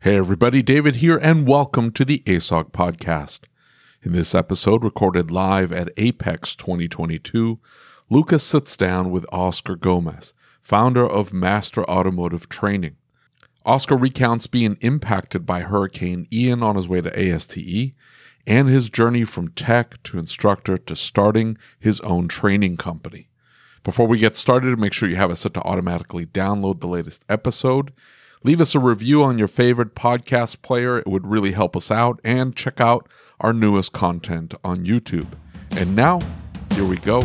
Hey everybody, David here, and welcome to the ASOG podcast. In this episode, recorded live at AAPEX 2022, Lucas sits down with Oscar Gomez, founder of Master Automotive Training. Oscar recounts being impacted by Hurricane Ian on his way to ASTE and his journey from tech to instructor to starting his own training company. Before we get started, make sure you have it set to automatically download the latest episode Leave us a review on your favorite podcast player. It would really help us out. And check out our newest content on YouTube. And now, here we go.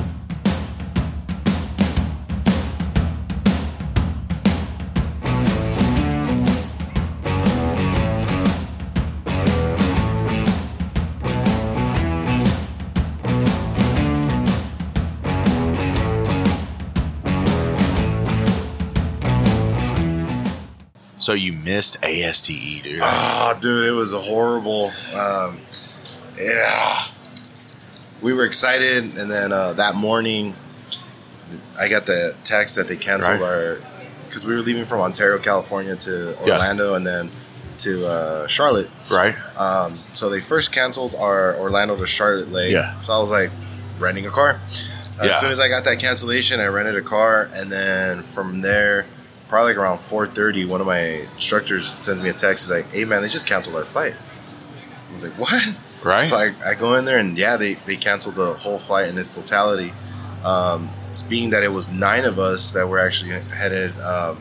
So you missed ASTE, dude. Oh, dude, it was a horrible. Um, yeah, we were excited, and then uh, that morning, I got the text that they canceled Right. our because we were leaving from Ontario, California to Orlando, and then to uh, Charlotte. right? Um, so they first canceled our Orlando to Charlotte leg. Yeah. So I was like renting a car. As Yeah. soon as I got that cancellation, I rented a car, and then from there, probably like around four thirty, one of my instructors sends me a text. He's like, "Hey man, they just canceled our flight." I was like, "What?" Right? So I, I go in there, and yeah, they they canceled the whole flight in its totality. Um, it's being that it was nine of us that were actually headed. Um,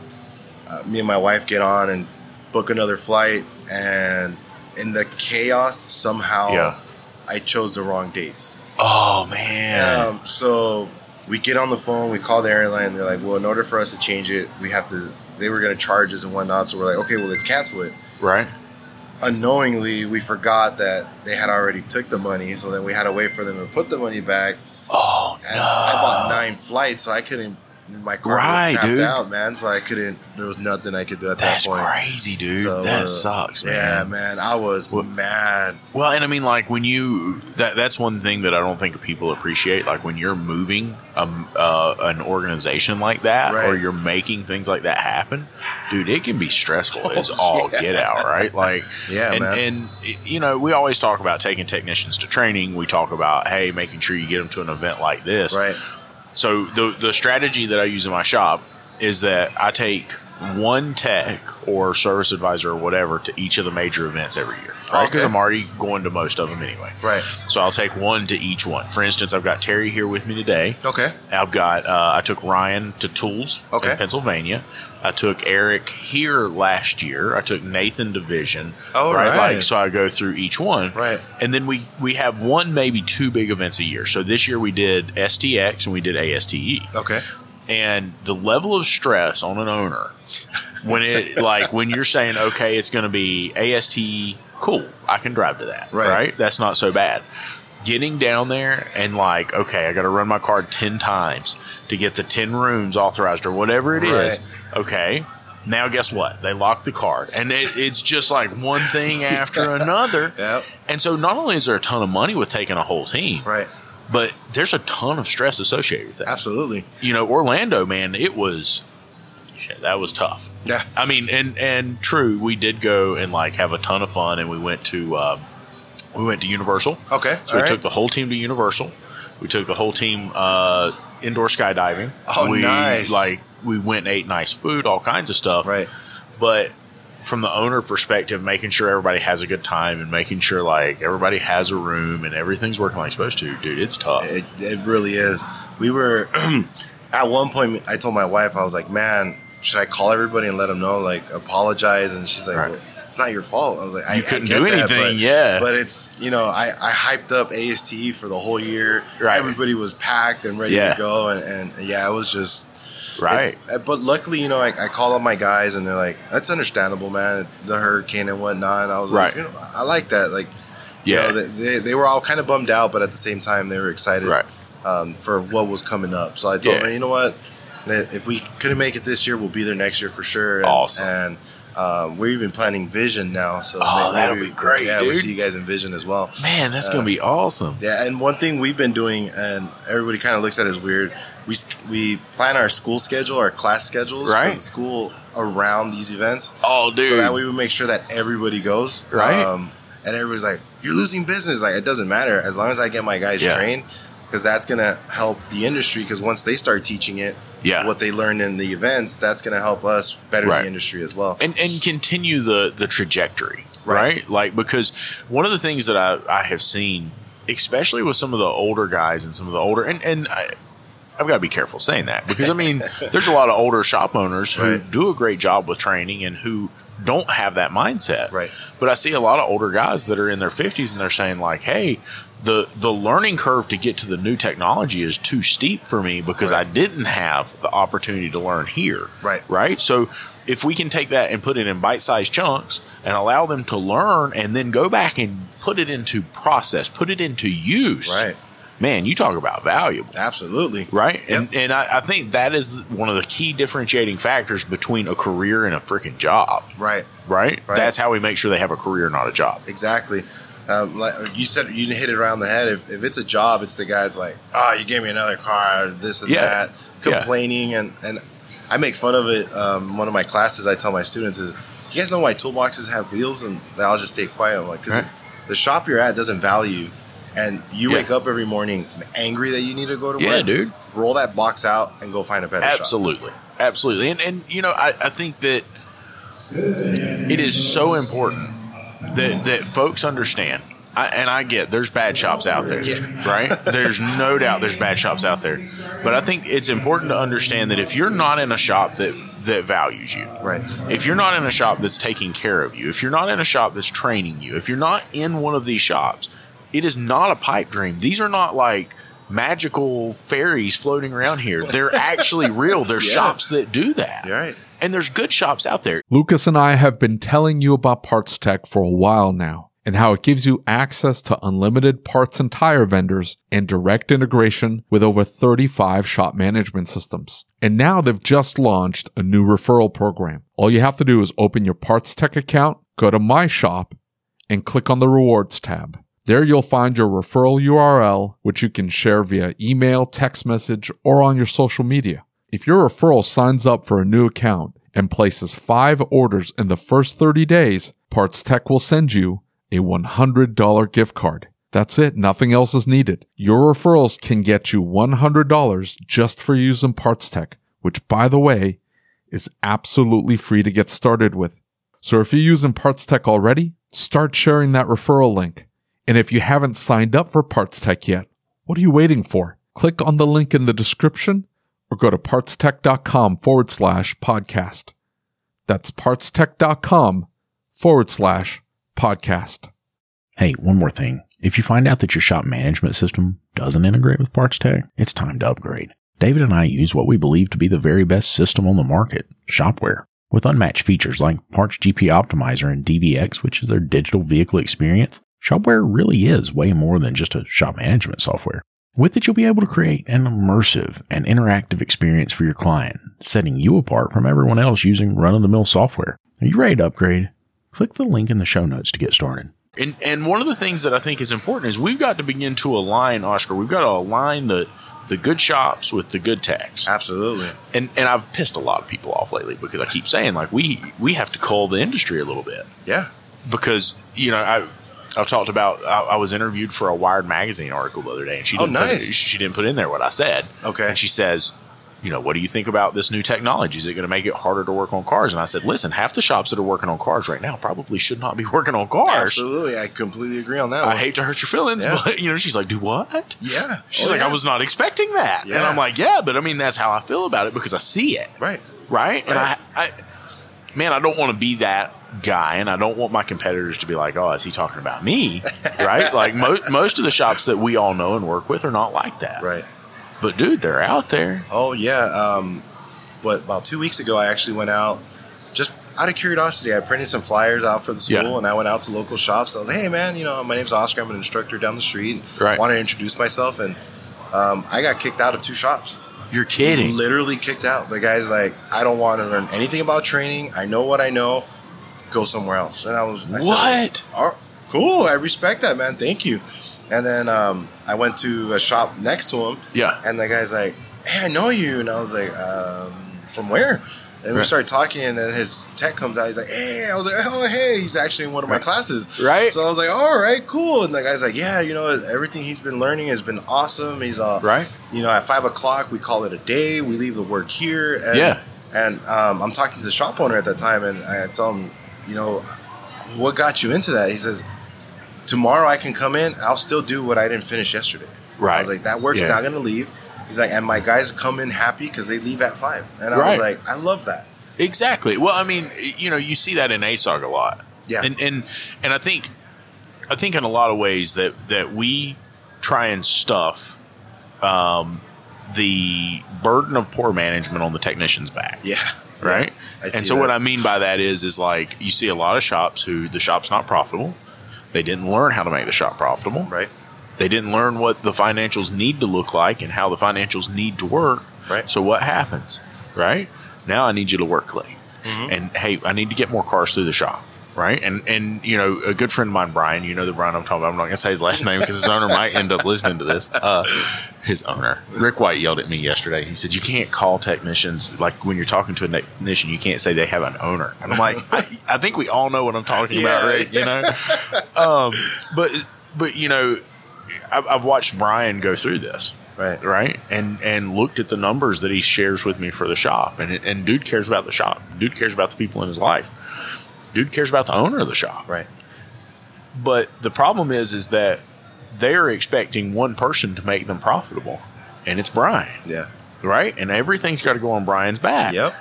uh, me and my wife get on and book another flight, and in the chaos, somehow Yeah. I chose the wrong dates. oh man. Um, so we get on the phone, we call the airline. They're like, "Well, in order for us to change it, we have to." They were going to charge us and whatnot. So we're like, "Okay, well, let's cancel it." right? Unknowingly, we forgot that they had already took the money. So then we had to wait for them to put the money back. Oh And no. I bought nine flights, so I couldn't. My car Right, was tapped dude. out, man. So I couldn't. There was nothing I could do at That's that point. That's crazy, dude. So, that uh, sucks, man. Yeah, man. I was mad. Well, and I mean, like when you that that's one thing that I don't think people appreciate. Like when you're moving um, uh, an organization like that, or you're making things like that happen, dude, it can be stressful as Oh, all yeah. get out, right? Like, Yeah, and, man. and you know, we always talk about taking technicians to training. We talk about hey, making sure you get them to an event like this, Right. So the the strategy that I use in my shop is that I take one tech or service advisor or whatever to each of the major events every year, right? Because Okay. I'm already going to most of them anyway. Right. So I'll take one to each one. For instance, I've got Terry here with me today. Okay. I've got uh, I took Ryan to Tools Okay. in Pennsylvania. I took Eric here last year. I took Nathan Division. Oh, right. Like so, I go through each one. Right. And then we we have one maybe two big events a year. So this year we did STX and we did ASTE. Okay. And the level of stress on an owner when it like when you're saying okay, it's going to be AST. Cool, I can drive to that. Right. right? That's not so bad getting down there and like, okay, I got to run my card 10 times to get the 10 rooms authorized or whatever it is. Right. Okay. Now, guess what? They lock the card, and it, it's just like one thing after another. Yep. And so, not only is there a ton of money with taking a whole team, Right. But there's a ton of stress associated with that. Absolutely. You know, Orlando, man, it was shit. That was tough. Yeah. I mean, and and true, we did go and like have a ton of fun, and we went to um, we went to Universal. Okay. So we all took the whole team to Universal. We took the whole team uh, indoor skydiving. Oh, we, nice. Like we went and ate nice food, all kinds of stuff. Right. But from the owner perspective, making sure everybody has a good time and making sure like everybody has a room and everything's working like it's supposed to, dude, it's tough. It, it really is. We were at one point. I told my wife, I was like, "Man, should I call everybody and let them know, like, apologize?" And she's like, Right. well, "It's not your fault." I was like, "I You I couldn't get do that, anything, but- yeah. But it's you know, I I hyped up ASTE for the whole year. Right. Everybody was packed and ready Yeah. to go, and, and yeah, it was just right. it- but luckily, you know, I, I call up my guys and they're like, "That's understandable, man. The hurricane and whatnot." And I was Right. like, you know, I like that. Like, you know, they, they, they were all kind of bummed out, but at the same time, they were excited Right. um, for what was coming up. So I told Yeah. them, you know what, if we couldn't make it this year, we'll be there next year for sure. And, Awesome. And um, we're even planning Vision now. So Oh, maybe- that'll be great, Yeah, we'll see you guys in Vision as well. Man, that's Uh, gonna be awesome. Yeah, and one thing we've been doing, and everybody kind of looks at it as weird, we we plan our school schedule, our class schedules Right. for the school around these events, Oh, dude. so that way we would make sure that everybody goes. Right. Um, and everybody's like, "You're losing business." Like it doesn't matter as long as I get my guys Yeah. trained, because that's gonna help the industry. Because once they start teaching it, Yeah. what they learned in the events, that's gonna help us better Right. the industry as well. and and continue the the trajectory, right? Right. Like because one of the things that I I have seen, especially with some of the older guys and some of the older and and I, I've got to be careful saying that because I mean there's a lot of older shop owners who Right. do a great job with training and who don't have that mindset. Right. But I see a lot of older guys that are in their 50s and they're saying like, "Hey, the the learning curve to get to the new technology is too steep for me because I didn't have the opportunity to learn here." Right. Right? So if we can take that and put it in bite-sized chunks and allow them to learn and then go back and put it into process, put it into use. Right. Man, you talk about valuable Absolutely. right? Yep. And and I, I think that is one of the key differentiating factors between a career and a freaking job, Right. right? Right. That's how we make sure they have a career, not a job. Exactly. Um, like you said, you hit it around the head. If, if it's a job, it's the guy that's like, "Oh, you gave me another car, this and Yeah. that," Yeah. complaining, and and I make fun of it. Um, one of my classes, I tell my students is, "You guys know why toolboxes have wheels?" And they all just stay quiet. I'm like, because Right. if the shop you're at doesn't value, you, and you Yeah. wake up every morning angry that you need to go to Yeah, work, yeah, dude. roll that box out and go find a better shop. Absolutely, absolutely, and and you know, I, I think that it is so important that that folks understand. I, and I get there's bad shops out there, Yeah. right? There's no doubt there's bad shops out there, but I think it's important to understand that if you're not in a shop that that values you, Right. if you're not in a shop that's taking care of you, if you're not in a shop that's training you, if you're not in one of these shops, it is not a pipe dream. These are not like magical fairies floating around here. They're actually real. They're Yeah. shops that do that. You're right. And there's good shops out there. Lucas and I have been telling you about PartsTech for a while now and how it gives you access to unlimited parts and tire vendors and direct integration with over 35 shop management systems. And now they've just launched a new referral program. All you have to do is open your PartsTech account, go to My Shop, and click on the Rewards tab. There you'll find your referral URL, which you can share via email, text message, or on your social media. If your referral signs up for a new account and places five orders in the first 30 days, PartsTech will send you a $100 gift card. That's it. Nothing else is needed. Your referrals can get you $100 just for using PartsTech, which by the way, is absolutely free to get started with. So if you're using PartsTech already, start sharing that referral link. And if you haven't signed up for PartsTech yet, what are you waiting for? Click on the link in the description or go to partstech.com forward slash podcast. That's partstech.com forward slash podcast. Hey, one more thing. If you find out that your shop management system doesn't integrate with PartsTech, it's time to upgrade. David and I use what we believe to be the very best system on the market, Shop-Ware. With unmatched features like Parts GP Optimizer and DVX, which is their digital vehicle experience, Shop-Ware really is way more than just a shop management software. With it, you'll be able to create an immersive and interactive experience for your client, setting you apart from everyone else using run of the mill software. Are you ready to upgrade? Click the link in the show notes to get started. And and one of the things that I think is important is we've got to begin to align, Oscar. We've got to align the the good shops with the good techs. Absolutely. And and I've pissed a lot of people off lately because I keep saying like we we have to cull the industry a little bit Yeah. because you know I. I've talked about. I, I was interviewed for a Wired magazine article the other day, and she Oh, didn't put, nice. she didn't put in there what I said. Okay. and she says, you know, what do you think about this new technology? Is it going to make it harder to work on cars? And I said, listen, half the shops that are working on cars right now probably should not be working on cars. Absolutely, I completely agree on that. I one. hate to hurt your feelings, Yeah. but you know, she's like, do what? Yeah, She's Oh, like, yeah. I was not expecting that. And I'm like, yeah, but I mean, that's how I feel about it because I see it. right. Right. And I, I, man, I don't want to be that guy. And I don't want my competitors to be like, oh, is he talking about me? right. Like mo- most of the shops that we all know and work with are not like that. Right. But dude, they're out there. Oh yeah. Um, what about two weeks ago? I actually went out just out of curiosity. I printed some flyers out for the school, Yeah. and I went out to local shops. I was like, "Hey man, you know, my name's Oscar. I'm an instructor down the street. Right. Want to introduce myself?" And um, I got kicked out of two shops. You're kidding. Literally kicked out. The guy's like, "I don't want to learn anything about training. I know what I know. Go somewhere else." And I was, I said, What? "Oh, cool. I respect that, man. Thank you." And then um, I went to a shop next to him, Yeah. and the guy's like, "Hey, I know you," and I was like, um, "From where?" And we Right. started talking, and then his tech comes out. He's like, "Hey," I was like, "Oh, hey." He's actually in one of my Right. classes, Right. So I was like, "All right, cool." And the guy's like, "Yeah, you know, everything he's been learning has been awesome. He's uh, Right. you know, at five o'clock we call it a day. We leave the work here. And, Yeah. And um, I'm talking to the shop owner at that time, and I tell him, you know, what got you into that? He says, tomorrow I can come in. I'll still do what I didn't finish yesterday. Right. I was like, that work's Yeah. not going to leave. He's like, and my guys come in happy because they leave at five. And I Right. was like, I love that. Exactly. Well, I mean, you know, you see that in ASOG a lot. Yeah. And and and I think I think in a lot of ways that that we try and stuff um, the burden of poor management on the technician's back. Yeah. Right. See and so that. what I mean by that is is like you see a lot of shops who the shop's not profitable. They didn't learn how to make the shop profitable. Right. They didn't learn what the financials need to look like and how the financials need to work. Right. So what happens? Right? Now I need you to work late. Mm-hmm. And hey, I need to get more cars through the shop. Right. And and you know, a good friend of mine, Brian, you know the Brian I'm talking about. I'm not gonna say his last name because his owner might end up listening to this. Uh, his owner. Rick White yelled at me yesterday. He said, You can't call technicians like when you're talking to a technician, you can't say they have an owner. And I'm like, I, I think we all know what I'm talking about, Yeah. Rick, you know? um, but but you know, I've, I've watched Brian go through this, Right. right? And and looked at the numbers that he shares with me for the shop, and and dude cares about the shop. Dude cares about the people in his life. Dude cares about the owner of the shop. Right. But the problem is, is that they're expecting one person to make them profitable, and it's Brian, Yeah. right? And everything's got to go on Brian's back. Yep.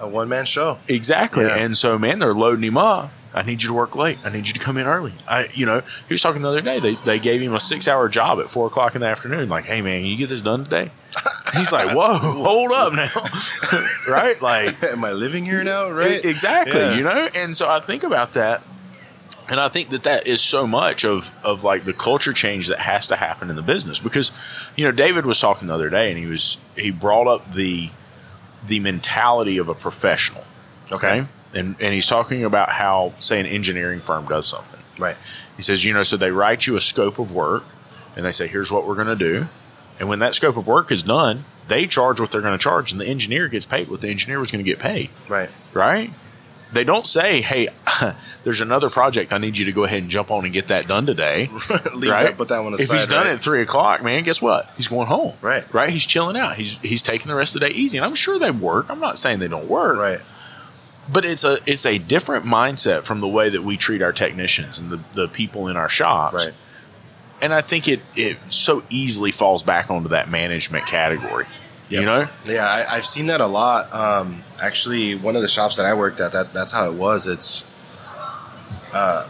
A one man show. Exactly. Yeah. And so, man, they're loading him up. I need you to work late. I need you to come in early. I, you know, he was talking the other day. They, they gave him a six hour job at four o'clock in the afternoon. Like, hey, man, can you get this done today? He's like, whoa, hold up now. right? Like, Am I living here now? Right. Exactly. Yeah. You know, and so I think about that, and I think that that is so much of of like the culture change that has to happen in the business because, you know, David was talking the other day, and he was he brought up the the mentality of a professional. Okay. And and he's talking about how say an engineering firm does something. Right. He says, you know, so they write you a scope of work and they say, here's what we're going to do. And when that scope of work is done, they charge what they're going to charge and the engineer gets paid what the engineer was going to get paid Right. right? They don't say, "Hey, there's another project. I need you to go ahead and jump on and get that done today." Leave right? that, put that one aside. if he's done right? at three o'clock, man, guess what? He's going home. Right. Right. He's chilling out. He's he's taking the rest of the day easy, and I'm sure they work. I'm not saying they don't work. Right. But it's a it's a different mindset from the way that we treat our technicians and the, the people in our shops. Right. And I think it it so easily falls back onto that management category. You know? Yeah, I, I've seen that a lot. Um, actually, one of the shops that I worked at, that that's how it was. It's, uh,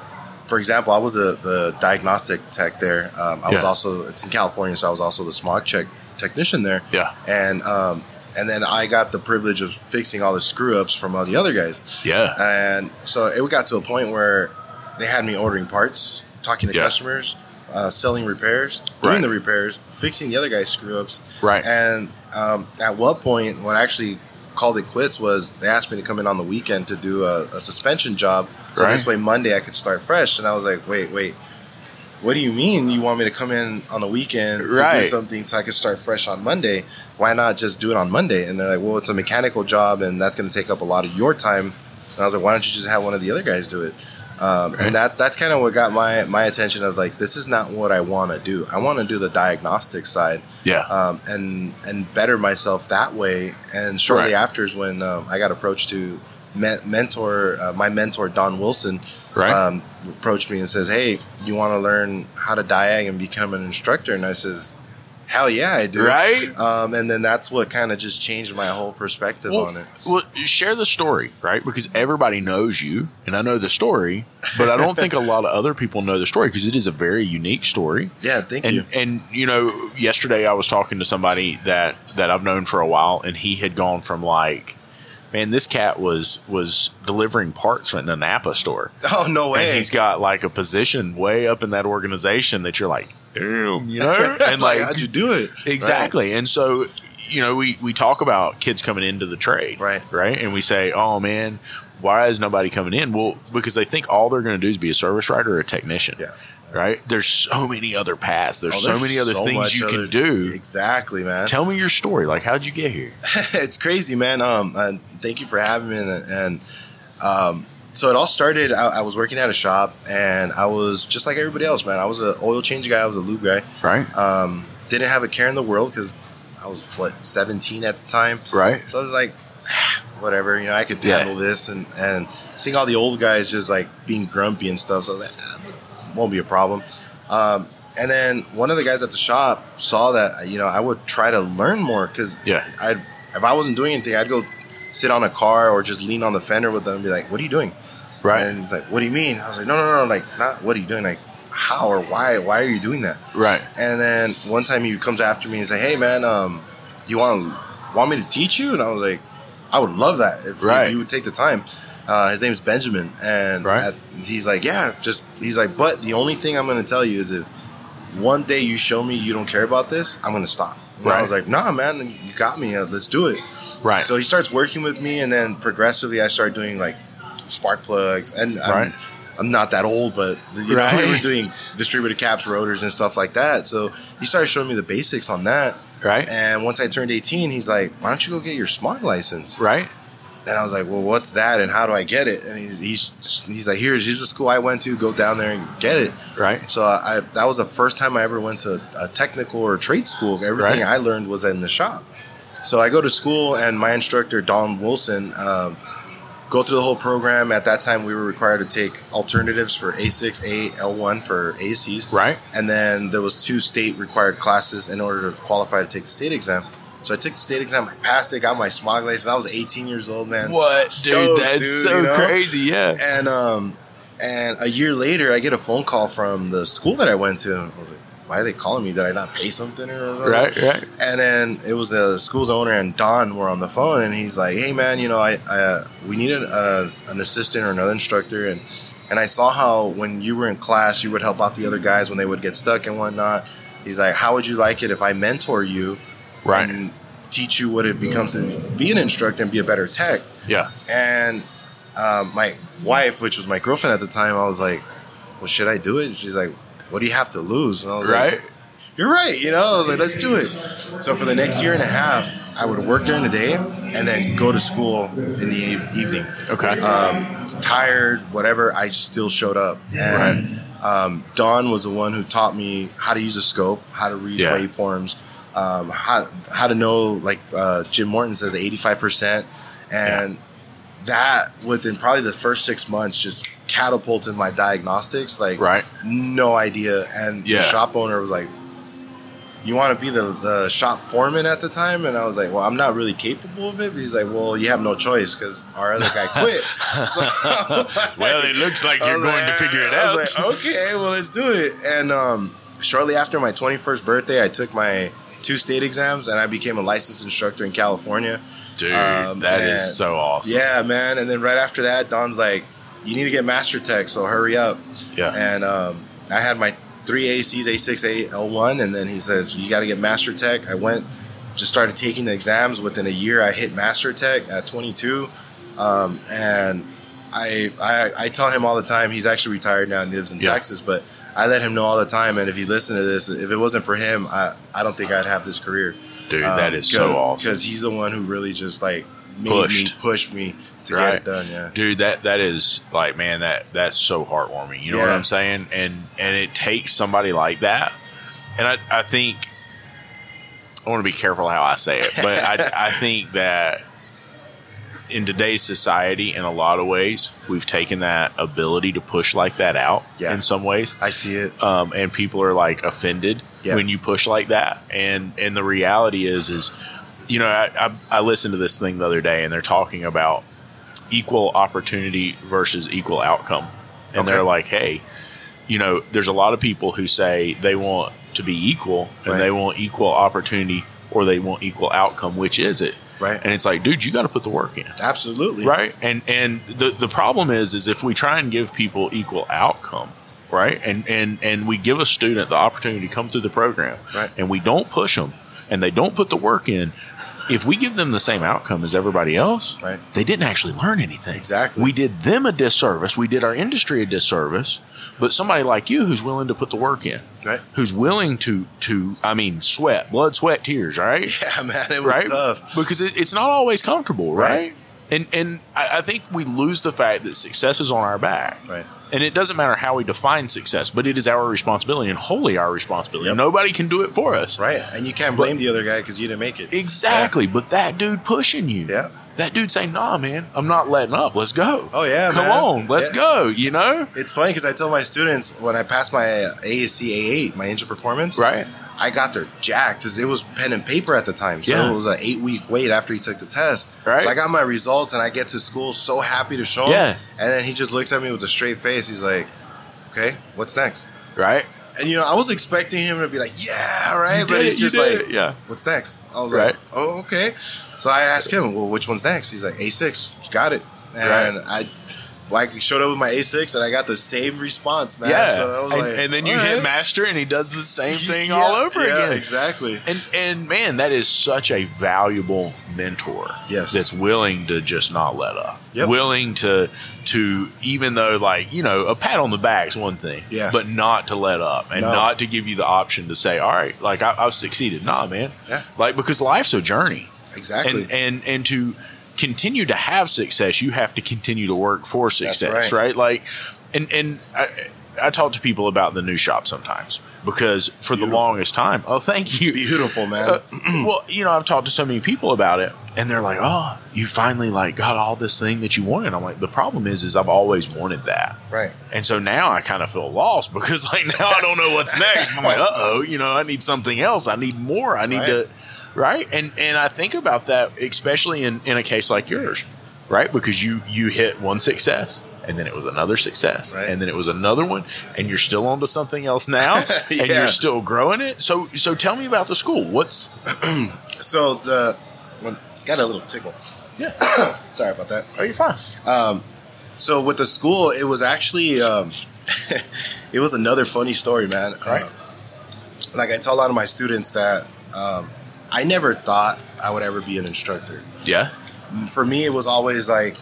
for example, I was the, the diagnostic tech there. Um, I was also it's in California, so I was also the smog check technician there. Yeah. and um, and then I got the privilege of fixing all the screw ups from all the other guys. Yeah. And so it got to a point where they had me ordering parts, talking to Yeah. customers, uh, selling repairs, doing Right. the repairs, fixing the other guy's screw ups. Right. And um, at one point, what I actually called it quits was they asked me to come in on the weekend to do a, a suspension job. So Right. this way, Monday I could start fresh. And I was like, wait, wait. What do you mean you want me to come in on the weekend to do something so I could start fresh on Monday? Why not just do it on Monday? And they're like, well, it's a mechanical job and that's going to take up a lot of your time. And I was like, why don't you just have one of the other guys do it? Um, Right. And that that's kind of what got my my attention of like this is not what I want to do. I want to do the diagnostic side Yeah. um, and and better myself that way. And shortly Right. after is when um, I got approached to me- mentor uh, my mentor Don Wilson. Right. Um, approached me and says, "Hey, you want to learn how to diag and become an instructor?" And I says, "Hell yeah, I do." Right. Um, and then that's what kind of just changed my whole perspective on it. Well, share the story, right? Because everybody knows you, and I know the story, but I don't think a lot of other people know the story because it is a very unique story. Yeah, thank And you. and you know, yesterday I was talking to somebody that that I've known for a while, and he had gone from like, man, this cat was was delivering parts in a NAPA store, Oh no way! and he's got like a position way up in that organization that you're like, damn, you know, and like how'd you do it? Exactly. And so, you know, we, we talk about kids coming into the trade. Right. Right. And we say, oh, man, why is nobody coming in? Well, because they think all they're going to do is be a service writer or a technician. Yeah. Right. There's so many other paths. There's Oh, so many other so things you other- can do. Exactly, man. Tell me your story. Like, how'd you get here? it's crazy, man. Um, and thank you for having me. And, and um, so it all started. I, I was working at a shop, and I was just like everybody else, man. I was an oil change guy. I was a lube guy. Right. Um, didn't have a care in the world because I was what 17 at the time. right. So I was like, "Ah, whatever, you know, I could Yeah. handle this, and and seeing all the old guys just like being grumpy and stuff. So that like, ah, won't be a problem. Um, and then one of the guys at the shop saw that you know I would try to learn more because Yeah. I'd if I wasn't doing anything, I'd go sit on a car or just lean on the fender with them and be like, "What are you doing?" Right. And he's like, "What do you mean?" I was like, "No, no, no, like not what are you doing? Like how or why? Why are you doing that?" right. And then one time he comes after me and say, "Hey man, um, you want want me to teach you?" And I was like, "I would love that if, Right. if you would take the time." Uh, his name's Benjamin, and Right. at- he's like, "Yeah, just." He's like, "But the only thing I'm going to tell you is if one day you show me you don't care about this, I'm going to stop." And Right. I was like, "Nah, man, you got me. Uh, let's do it." Right. So he starts working with me, and then progressively, I start doing like spark plugs, and I'm, Right. I'm not that old, but you know, Right. we were doing distributor caps, rotors, and stuff like that. So he started showing me the basics on that. right. And once I turned 18, he's like, "Why don't you go get your smog license?" right. And I was like, "Well, what's that, and how do I get it?" And he's he's like, "Here's here's the school I went to. Go down there and get it." Right. So I that was the first time I ever went to a technical or trade school. Everything Right. I learned was in the shop. So I go to school, and my instructor Don Wilson um, go through the whole program. At that time, we were required to take alternatives for A6, A, L1 for ASEs, Right. and then there was two state required classes in order to qualify to take the state exam. So I took the state exam, I passed it, got my smog license. I was 18 years old, man. What, dude? That's dude, so you know? crazy. Yeah. And um, and a year later, I get a phone call from the school that I went to. I was like, "Why are they calling me? Did I not pay something or whatever?" Right. Right. And then it was the school's owner and Don were on the phone, and he's like, "Hey, man, you know, I, I uh, we need an, uh, an assistant or another instructor, and and I saw how when you were in class, you would help out the other guys when they would get stuck and whatnot. He's like, how would you like it if I mentor you, Right. and teach you what it becomes to be an instructor and be a better tech?" Yeah. And um, my wife, which was my girlfriend at the time, I was like, "Well, should I do it?" And she's like, "What do you have to lose?" And I was Right. like, "You're right." You know, I was like, "Let's do it." So for the next year and a half, I would work during the day and then go to school in the evening. Okay. Um, tired, whatever, I still showed up. And um, Don was the one who taught me how to use a scope, how to read Yeah. waveforms, um, how how to know like uh, Jim Morton says, eighty five percent, and that within probably the first six months just catapulted my diagnostics. Like, Right. no idea. And Yeah. the shop owner was like, "You want to be the the shop foreman at the time?" And I was like, "Well, I'm not really capable of it." But he's like, "Well, you have no choice because our other guy quit." So, Well, it looks like you're going to figure it I out. was like, okay, well, let's do it. And um, shortly after my 21st birthday, I took my two state exams and I became a licensed instructor in California. Dude, Um, that is and- so awesome. Yeah, man. And then right after that, Don's like, you need to get Master Tech, so hurry up. Yeah. And um, I had my three ASEs, A6, AL1, and then he says, you got to get Master Tech. I went, just started taking the exams. Within a year, I hit Master Tech at 22. Um, and I, I I tell him all the time, he's actually retired now and lives in Yeah. Texas, but I let him know all the time. And if he's listening to this, if it wasn't for him, I, I don't think I'd have this career. Dude, that is so awesome. Because he's the one who really just like made Pushed. me push me to Right. get it done. Yeah, dude that that is like man that that's so heartwarming you know what i'm saying and and it takes somebody like that and i i think i want to be careful how i say it but i i think that in today's society in a lot of ways we've taken that ability to push like that out Yeah. in some ways I see it. um, and people are like offended Yeah. when you push like that. And and the reality is is you know I, I I listened to this thing the other day and they're talking about equal opportunity versus equal outcome, and Okay. they're like, hey, you know, there's a lot of people who say they want to be equal and Right. they want equal opportunity or they want equal outcome. Which is it? Right. And it's like, dude, you got to put the work in Absolutely. right and and the the problem is is if we try and give people equal outcome right and and and we give a student the opportunity to come through the program Right. and we don't push them and they don't put the work in if we give them the same outcome as everybody else Right. they didn't actually learn anything Exactly. we did them a disservice we did our industry a disservice but somebody like you who's willing to put the work in Right. who's willing to to i mean sweat blood sweat tears right Yeah, man, it was right? tough. because it, it's not always comfortable, right? Right. And and I, I think we lose the fact that success is on our back, Right. And it doesn't matter how we define success, but it is our responsibility and wholly our responsibility. Yep. Nobody can do it for us, Right. And you can't blame the other guy because you didn't make it. Exactly. But that dude pushing you, Yeah. that dude saying, "Nah, man, I'm not letting up. Let's go. Oh, yeah, come man. on, let's Yeah. go." You know, It's funny because I tell my students when I passed my ASE A8, my engine performance, right? I got there jacked because it was pen and paper at the time. So Yeah. it was an eight week wait after he took the test. Right. So I got my results and I get to school so happy to show him. Yeah. And then he just looks at me with a straight face. He's like, okay, what's next? Right? And you know, I was expecting him to be like, yeah, right. But he's just like, it, yeah. what's next? I was Right. like, oh, okay. So I asked him, well, which one's next? He's like, A6, you got it. And I, I showed up with my A6 and I got the same response, man. Yeah. So and, like, and then you all hit master, and he does the same thing Yeah, all over yeah, again. Exactly. And and man, that is such a valuable mentor. Yes. That's willing to just not let up. Yep. Willing to to even though like, you know, a pat on the back is one thing. Yeah. But not to let up and No. not to give you the option to say, All right, like I, I've succeeded. Nah, man. Yeah. Like because life's a journey. Exactly. And and and to continue to have success, you have to continue to work for success, right. right. Like, and and I, I talk to people about the new shop sometimes because for the longest time, oh, thank you, Beautiful, man. Uh, well, you know, I've talked to so many people about it, and they're like, "Oh, you finally like got all this thing that you wanted." I'm like, the problem is, is I've always wanted that, right. and so now I kind of feel lost because like now I don't know what's next. I'm like, uh oh, you know, I need something else. I need more. I need Right. to, right? And and I think about that, especially in in a case like yours, right? Because you you hit one success. And then it was another success, Right. and then it was another one, and you're still on to something else now, and you're still growing it. So, so tell me about the school. What's So the well, got a little tickle. yeah? Sorry about that. Oh, you're fine. Um, so with the school, it was actually um, it was another funny story, man. Right. Uh, like I tell a lot of my students that um, I never thought I would ever be an instructor. Yeah, For me, it was always like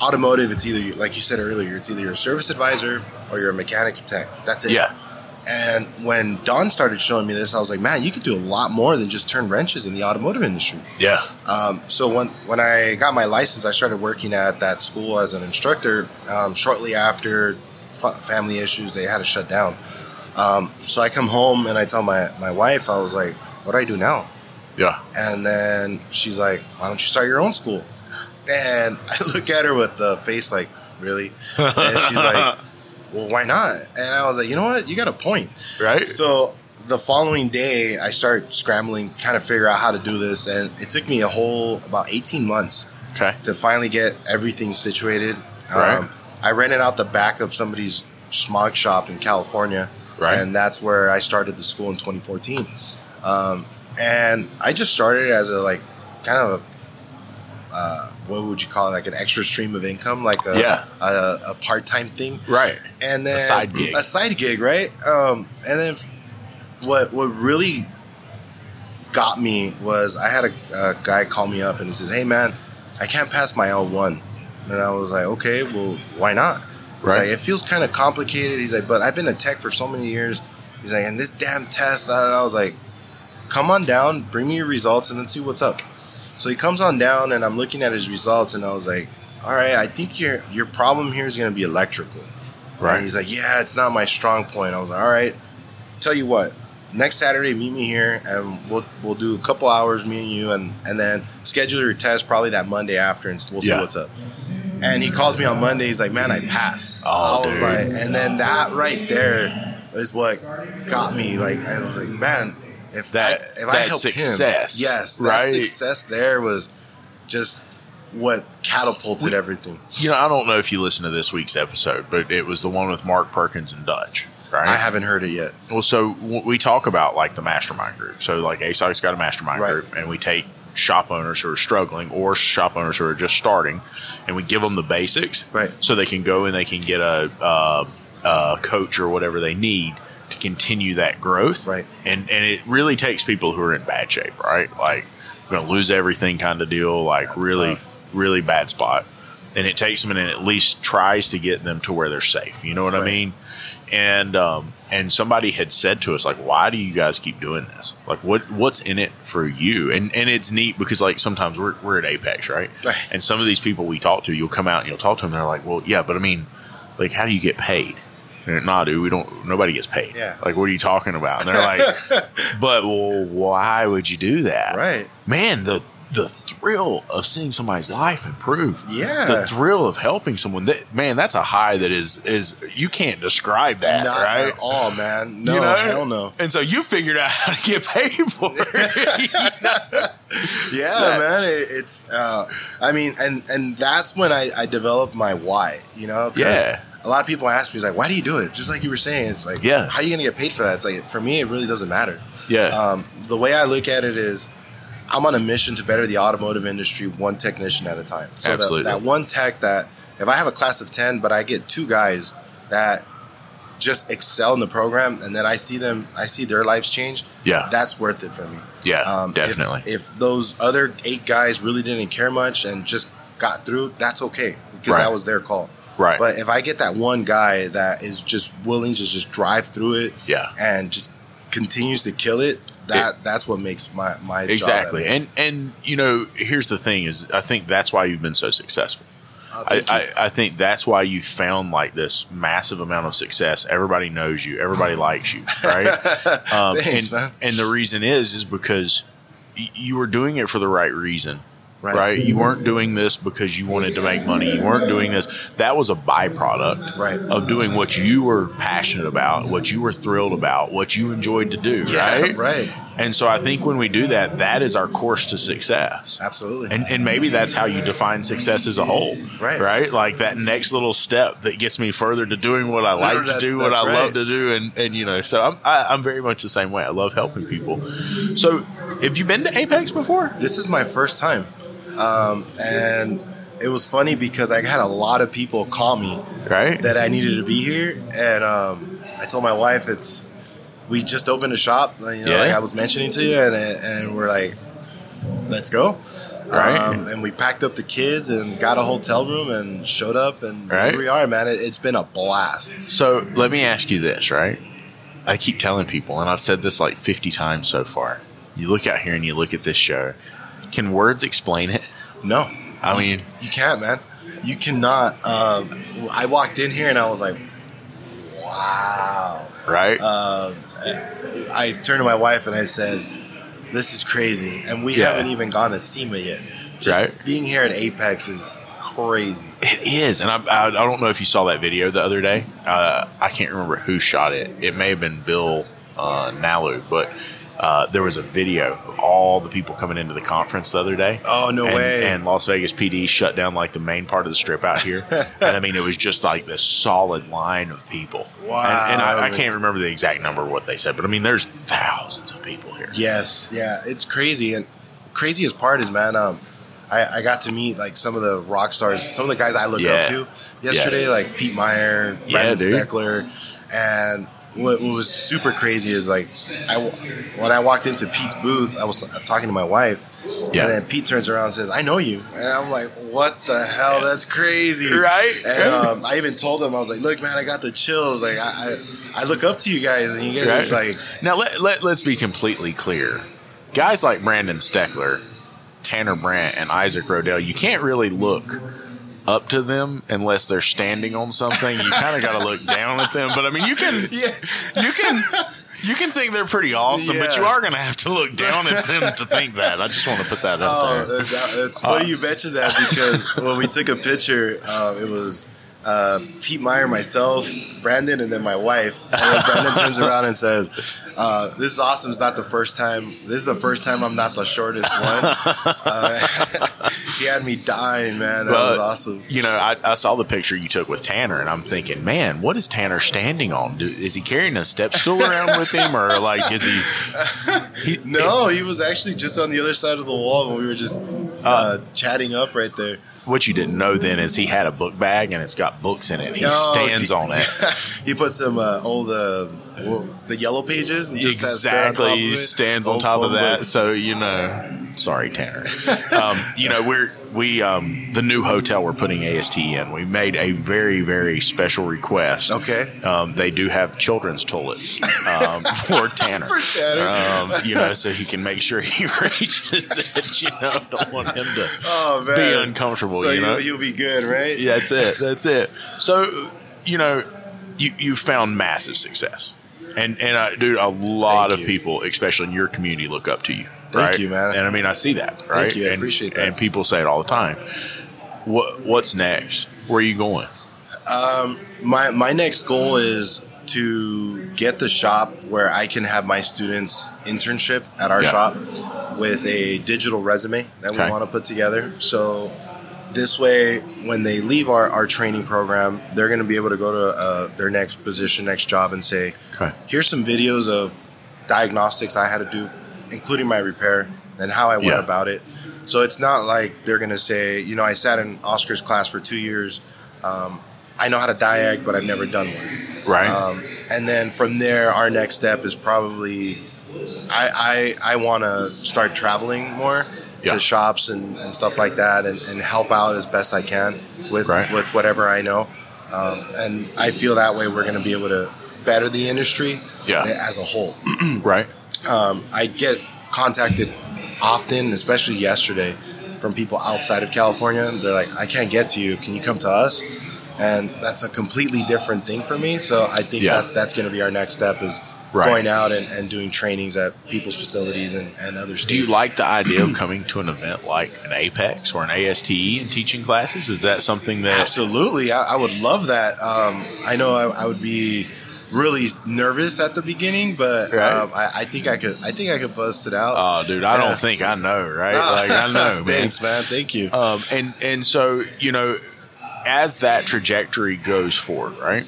automotive. It's either like you said earlier, it's either you're a service advisor or you're a mechanic tech. That's it. yeah, And when Don started showing me this, I was like, man, you could do a lot more than just turn wrenches in the automotive industry. yeah. Um, so when when I got my license, I started working at that school as an instructor. Um, shortly after fa- family issues, they had to shut down. Um, so I come home and I tell my my wife, I was like, what do I do now? Yeah. And then she's like, why don't you start your own school? And I look at her with the face like, really? And she's like, well, why not? And I was like, you know what? You got a point. Right. So the following day, I start scrambling, kind of figure out how to do this, and it took me a whole about eighteen months okay. to finally get everything situated. Um, Right. I rented out the back of somebody's smog shop in California, Right. and that's where I started the school in 2014. Um, and I just started as a like kind of a, uh, what would you call it, like an extra stream of income, like a Yeah. a, a part time thing Right. and then A side gig. a side gig, right? Um, and then what what really got me was I had a, a guy call me up and he says, "Hey, man, I can't pass my L one," and I was like, "Okay, well, why not?" He's Right. like, "It feels kind of complicated." He's like, "But I've been a tech for so many years." He's like, "And this damn test," I I was like, "Come on down, bring me your results, and then see what's up." So he comes on down, and I'm looking at his results, and I was like, "All right, I think your your problem here is going to be electrical." Right. And he's like, "Yeah, it's not my strong point." I was like, "All right, tell you what, next Saturday, meet me here, and we'll we'll do a couple hours, me and you, and and then schedule your test probably that Monday after, and we'll see Yeah. what's up." And he calls me on Monday. He's like, "Man, I passed." Oh, I was dude. like, and then that right there is what got me. Like, I was like, "Man, if That- I, if I that helped success, him, yes, right? that success there was just what catapulted everything." You know, I don't know if you listened to this week's episode, but it was the one with Mark Perkins and Dutch, right? I haven't heard it yet. Well, so we talk about like the mastermind group. So like ASOG's got a mastermind Right. group, and we take shop owners who are struggling or shop owners who are just starting, and we give them the basics, Right. So they can go and they can get a, uh, a coach or whatever they need continue that growth, Right. And and it really takes people who are in bad shape, right? Like gonna lose everything kind of deal, like That's really, tough. really bad spot. And it takes them and at least tries to get them to where they're safe. You know what I mean? and um, and somebody had said to us like why do you guys keep doing this like what what's in it for you and and it's neat because like sometimes we're, we're at AAPEX right Right. and some of these people we talk to you'll come out and you'll talk to them they're like well yeah but i mean like how do you get paid nah dude we don't nobody gets paid Yeah. like what are you talking about and they're like but well why would you do that Right. man the the thrill of seeing somebody's life improve Yeah. the thrill of helping someone that man that's a high that is is you can't describe that Not right at all, man. No, You know? hell no. and so you figured out how to get paid for it Yeah, That- man. It, it's. Uh, I mean, and and that's when I, I developed my why. You know. Yeah. A lot of people ask me, like, why do you do it? Just like you were saying, it's like, Yeah. how are you gonna get paid for that? It's like, for me, it really doesn't matter. yeah Um, the way I look at it is, I'm on a mission to better the automotive industry one technician at a time. So that- Absolutely. That, one tech that, if I have a class of 10, but I get two guys that just excel in the program and then I see them, I see their lives change, yeah that's worth it for me. yeah Um, if- definitely If, those other eight guys really didn't care much and just got through, that's okay because Right. that was their call. Right But if I get that one guy that is just willing to just drive through it yeah and just continues to kill it, that that's what makes my my exactly and and you know here's the thing is i think that's why you've been so successful Oh, I. I, I think that's why you found like this massive amount of success. Everybody knows you. Everybody likes you, right? Um, Thanks, and, man. and the reason is is because y- you were doing it for the right reason. Right. Right. You mm-hmm. weren't doing this because you wanted to make money. You weren't doing this. That was a byproduct Right. of doing what you were passionate about, what you were thrilled about, what you enjoyed to do. Yeah, right. right. And so I think when we do that, that is our course to success. Absolutely. And, and maybe that's how you define success as a whole. Right. Right. Like that next little step that gets me further to doing what I like to That- do, what I love to do. And, and, you know, so I'm, I, I'm very much the same way. I love helping people. So have you been to AAPEX before? this is my first time, um, and it was funny because I had a lot of people call me Right. that I needed to be here, and um, I told my wife it's we just opened a shop, you know, Yeah. like I was mentioning to you, and and we're like, let's go. Right. Um, and we packed up the kids and got a hotel room and showed up and Right. here we are, man. It, it's been a blast. So let me ask you this, right? I keep telling people, and I've said this like 50 times so far. You look out here and you look at this show. Can words explain it? No, I mean, You can't, man. You cannot. Um, I walked in here and I was like, wow. right? Um, I turned to my wife and I said, this is crazy. And we Yeah. haven't even gone to SEMA yet. Just Right. being here at AAPEX is crazy. It is, and I, I, I don't know if you saw that video the other day. Uh, I can't remember who shot it. It may have been Bill uh, Nalu, but uh, there was a video of all the people coming into the conference the other day. Oh, no and, way. And Las Vegas PD shut down like the main part of the strip out here, and I mean it was just like this solid line of people. Wow. And, and I, I can't remember the exact number of what they said, but I mean there's thousands of people here. Yes, yeah, it's crazy. And the craziest part is, man, um, I, I got to meet like some of the rock stars, some of the guys I look Yeah. up to yesterday, like Pete Meier, Yeah, Brandon. Steckler, and what, what was super crazy is like I when I walked into Pete's booth, I was talking to my wife, Yeah. and then Pete turns around and says, "I know you," and I'm like, "What the hell? That's crazy!" Right? And um, I even told him, I was like, "Look, man, I got the chills. Like I, I, I look up to you guys, and you guys Right. are like." now let, let let's be completely clear. Guys like Brandon Steckler, Tanner Brandt and Isaac Rodell, you can't really look up to them unless they're standing on something. You kind of got to look down at them. But I mean, you can, Yeah. you can, you can think they're pretty awesome, but you are going to have to look down at them to think that. I just want to put that out Oh, there. that's, funny you mentioned that because when we took a picture, uh, it was uh, Pete Meier, myself, Brandon, and then my wife. And then Brandon turns around and says, uh, "This is awesome. It's not the first time. This is the first time I'm not the shortest one." Uh, he had me dying, man. That Well, was awesome. You know, I, I saw the picture you took with Tanner, and I'm thinking, man, what is Tanner standing on? Do, is he carrying a step stool around with him, or like is he? he No, he was actually just on the other side of the wall when we were just uh, chatting up right there. What you didn't know then is he had a book bag and it's got books in it. He No, stands on it. he put some uh, old uh, well, the yellow pages. just has- stand on top exactly. of stands on top of that. So you know, sorry, Tanner. um, you know, we're we um, the new hotel we're putting AST in. We made a very very special request. Okay. Um, they do have children's toilets um, for Tanner. For Tanner. Um, you know, so he can make sure he reaches it. You know, don't want him to Oh be uncomfortable. So you know, you'll be good, right? yeah, that's it. That's it. So, you know, you you found massive success, and and uh, dude, a lot Thank of you. people, especially in your community, look up to you. Thank right? you, man. And I mean, I see that. Right. you. I And- appreciate that. And people say it all the time. What What's next? Where are you going? My my next goal is to get the shop where I can have my students internship at our Yeah. shop with a digital resume that Okay. we want to put together. So this way, when they leave our, our training program, they're going to be able to go to uh, their next position, next job, and say, Okay. here's some videos of diagnostics I had to do, including my repair and how I went Yeah. about it. So it's not like they're going to say, you know, I sat in Oscar's class for two years. Um, I know how to diag, but I've never done one. Right. Um, and then from there, our next step is probably I I, I want to start traveling more Yeah. to shops and, and stuff like that, and, and help out as best I can with Right. with whatever I know. Um, and I feel that way we're going to be able to better the industry Yeah. as a whole. right. Um, I get contacted often, especially yesterday, from people outside of California. They're like, "I can't get to you. Can you come to us?" And that's a completely different thing for me. So I think Yeah. that that's going to be our next step is Right. going out and, and doing trainings at people's facilities and, and other states. Do you like the idea of coming to an event like an AAPEX or an ASTE and teaching classes? Is that something that Absolutely, I, I would love that. Um, I know I, I would be really nervous at the beginning, but Right. um, I, I think I could. I think I could bust it out. Oh, dude, I Yeah. don't think I know, right? Like I know, man. Thanks, man. Thank you. Um, and and so you know, as that trajectory goes forward, right?